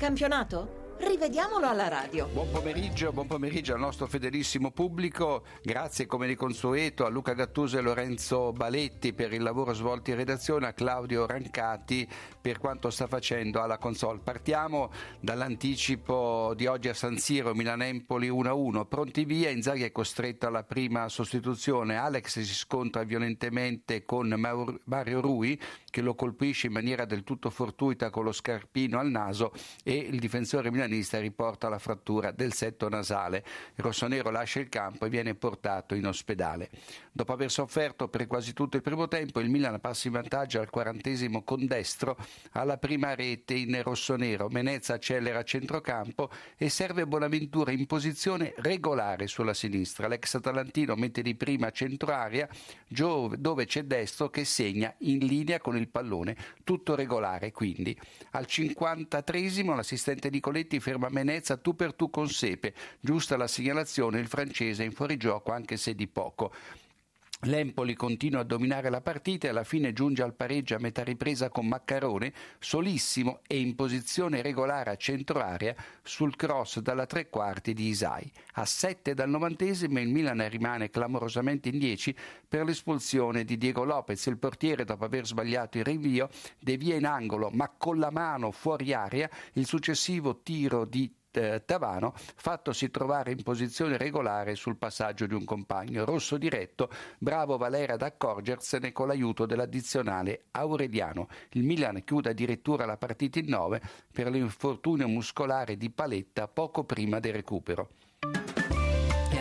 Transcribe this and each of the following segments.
campionato? Rivediamolo alla radio. Buon pomeriggio, buon pomeriggio al nostro fedelissimo pubblico. Grazie come di consueto a Luca Gattuso e Lorenzo Baletti per il lavoro svolto in redazione, a Claudio Rancati per quanto sta facendo alla console. Partiamo dall'anticipo di oggi a San Siro, Milan-Empoli 1-1. Pronti via, Inzaghi è costretto alla prima sostituzione. Alex si scontra violentemente con Mario Rui che lo colpisce in maniera del tutto fortuita con lo scarpino al naso e il difensore milanese milanista riporta la frattura del setto nasale. Il rossonero lascia il campo e viene portato in ospedale. Dopo aver sofferto per quasi tutto il primo tempo, il Milan passa in vantaggio al quarantesimo con destro alla prima rete in rossonero. Menezza accelera a centrocampo e serve Bonaventura in posizione regolare sulla sinistra. L'ex atalantino mette di prima centro area dove c'è destro che segna in linea con il pallone, tutto regolare quindi. Al 53 l'assistente Nicoletti ferma Menezza tu per tu con Sepe. Giusta la segnalazione, il francese è in fuorigioco anche se di poco. L'Empoli continua a dominare la partita e alla fine giunge al pareggio a metà ripresa con Maccarone, solissimo e in posizione regolare a centro area sul cross dalla tre quarti di Isai. A 7 dal novantesimo il Milan rimane clamorosamente in 10 per l'espulsione di Diego Lopez. Il portiere, dopo aver sbagliato il rinvio, devia in angolo ma con la mano fuori area il successivo tiro di eh, Tavano, fattosi trovare in posizione regolare sul passaggio di un compagno. Rosso diretto, bravo Valera ad accorgersene con l'aiuto dell'addizionale Aureliano. Il Milan chiude addirittura la partita in 9 per l'infortunio muscolare di Paletta poco prima del recupero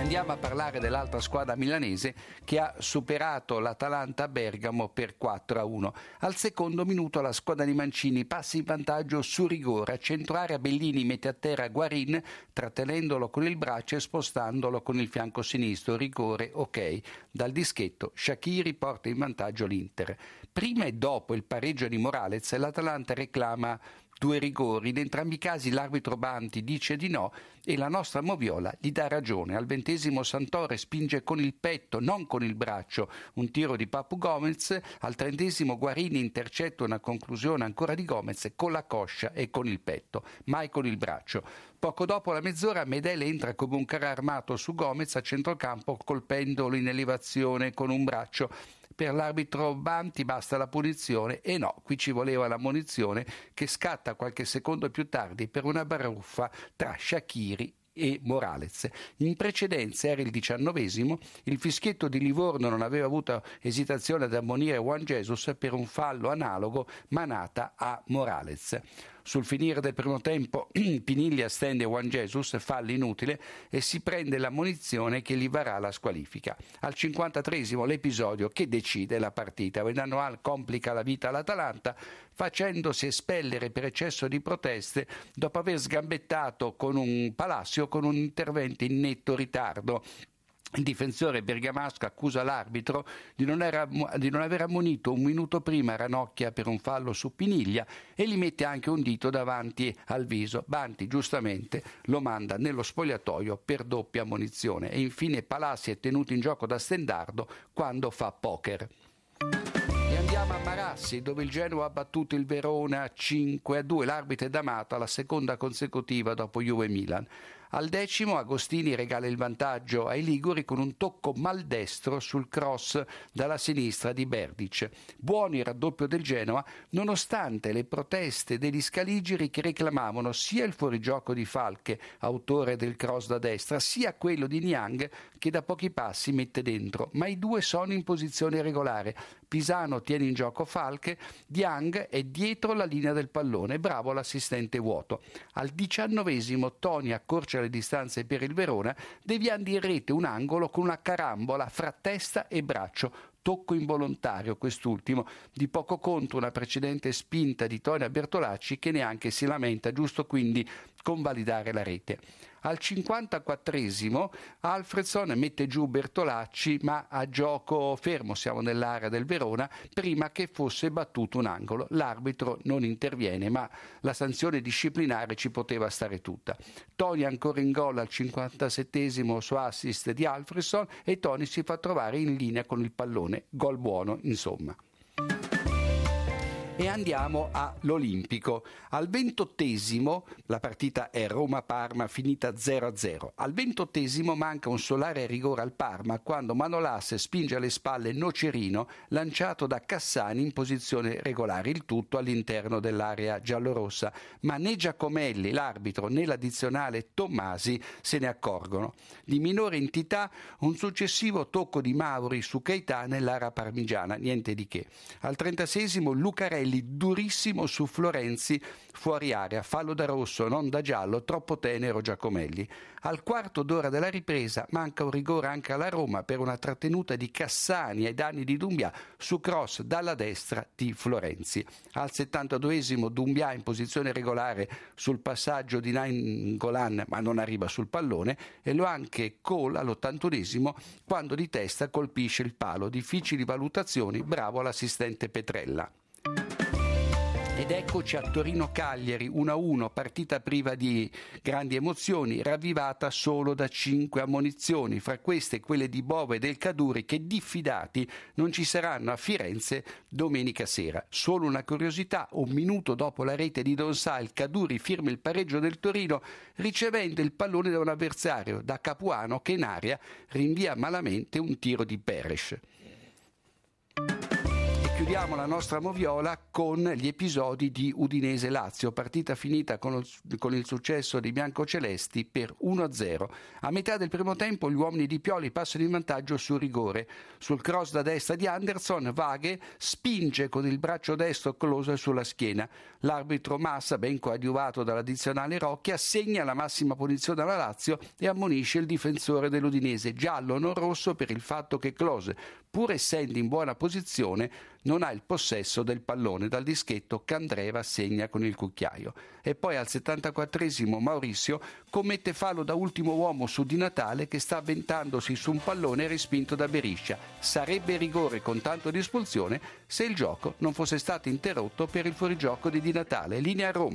andiamo a parlare dell'altra squadra milanese che ha superato l'Atalanta Bergamo per 4 a 1. Al secondo minuto la squadra di Mancini passa in vantaggio su rigore, a centro area Bellini mette a terra Guarin trattenendolo con il braccio e spostandolo con il fianco sinistro, rigore ok. Dal dischetto Shakiri porta in vantaggio l'Inter. Prima e dopo il pareggio di Morales l'Atalanta reclama due rigori, in entrambi i casi l'arbitro Banti dice di no e la nostra Moviola gli dà ragione. Al ventesimo Santore spinge con il petto, non con il braccio, un tiro di Papu Gomez, al trentesimo Guarini intercetta una conclusione ancora di Gomez con la coscia e con il petto, mai con il braccio. Poco dopo la mezz'ora Medel entra come un carro armato su Gomez a centrocampo colpendolo in elevazione con un braccio per l'arbitro Banti basta la punizione e no, qui ci voleva la munizione che scatta qualche secondo più tardi per una baruffa tra Shakiri e Morales. In precedenza era il diciannovesimo, il fischietto di Livorno non aveva avuto esitazione ad ammonire Juan Jesus per un fallo analogo manata a Morales. Sul finire del primo tempo Piniglia stende Juan Jesus, fallo inutile e si prende la munizione che gli varrà la squalifica. Al 53 l'episodio che decide la partita. Venanoal complica la vita all'Atalanta facendosi espellere per eccesso di proteste dopo aver sgambettato con un Palacio con un intervento in netto ritardo il difensore bergamasco accusa l'arbitro di non, era, di non, aver ammonito un minuto prima Ranocchia per un fallo su Piniglia e gli mette anche un dito davanti al viso. Banti giustamente lo manda nello spogliatoio per doppia ammonizione e infine Palassi è tenuto in gioco da stendardo quando fa poker. E andiamo a Marassi, dove il Genoa ha battuto il Verona 5 a 2. L'arbitro è D'Amato alla seconda consecutiva dopo Juve Milan. Al decimo Agostini regala il vantaggio ai Liguri con un tocco maldestro sul cross dalla sinistra di Berdic. Buono il raddoppio del Genoa nonostante le proteste degli scaligeri che reclamavano sia il fuorigioco di Falche, autore del cross da destra, sia quello di Niang che da pochi passi mette dentro, ma i due sono in posizione regolare. Pisano tiene in gioco Falche, Diang è dietro la linea del pallone, bravo l'assistente vuoto. Al diciannovesimo Tony accorcia le distanze per il Verona, deviando in rete un angolo con una carambola fra testa e braccio, tocco involontario quest'ultimo, di poco conto una precedente spinta di Tonia Bertolacci che neanche si lamenta, giusto quindi convalidare la rete. Al 54esimo Alfredson mette giù Bertolacci ma a gioco fermo, siamo nell'area del Verona, prima che fosse battuto un angolo. L'arbitro non interviene ma la sanzione disciplinare ci poteva stare tutta. Tony ancora in gol al 57esimo su assist di Alfredson e Tony si fa trovare in linea con il pallone. Gol buono insomma. E andiamo all'Olimpico. Al ventottesimo la partita è Roma-Parma finita 0-0. Al ventottesimo manca un solare rigore al Parma quando Manolas spinge alle spalle Nocerino lanciato da Cassani in posizione regolare, il tutto all'interno dell'area giallorossa. Ma né Giacomelli, l'arbitro, né l'addizionale Tommasi se ne accorgono. Di minore entità un successivo tocco di Mauri su Keita nell'area parmigiana, niente di che. Al trentasesimo Lucarelli Antonelli durissimo su Florenzi fuori area, fallo da rosso, non da giallo, troppo tenero Giacomelli. Al quarto d'ora della ripresa manca un rigore anche alla Roma per una trattenuta di Cassani ai danni di Dumbia su cross dalla destra di Florenzi. Al 72esimo Dumbia in posizione regolare sul passaggio di Nainggolan ma non arriva sul pallone e lo anche Cole all'81esimo quando di testa colpisce il palo. Difficili valutazioni, bravo l'assistente Petrella. Ed eccoci a Torino-Cagliari 1-1, partita priva di grandi emozioni, ravvivata solo da cinque ammonizioni, fra queste quelle di Bove e del Caduri che diffidati non ci saranno a Firenze domenica sera. Solo una curiosità, un minuto dopo la rete di Don il Caduri firma il pareggio del Torino ricevendo il pallone da un avversario, da Capuano che in aria rinvia malamente un tiro di Peres chiudiamo la nostra moviola con gli episodi di Udinese-Lazio, partita finita con il, con il successo dei biancocelesti per 1-0. A metà del primo tempo gli uomini di Pioli passano in vantaggio sul rigore. Sul cross da destra di Anderson, Vaghe spinge con il braccio destro Close sulla schiena. L'arbitro Massa, ben coadiuvato dall'addizionale Rocchi, assegna la massima punizione alla Lazio e ammonisce il difensore dell'Udinese, giallo non rosso per il fatto che Close, pur essendo in buona posizione, non ha il possesso del pallone dal dischetto che Andreva segna con il cucchiaio. E poi al 74esimo Maurizio commette fallo da ultimo uomo su Di Natale che sta avventandosi su un pallone respinto da Beriscia. Sarebbe rigore con tanto di espulsione se il gioco non fosse stato interrotto per il fuorigioco di Di Natale. Linea Roma.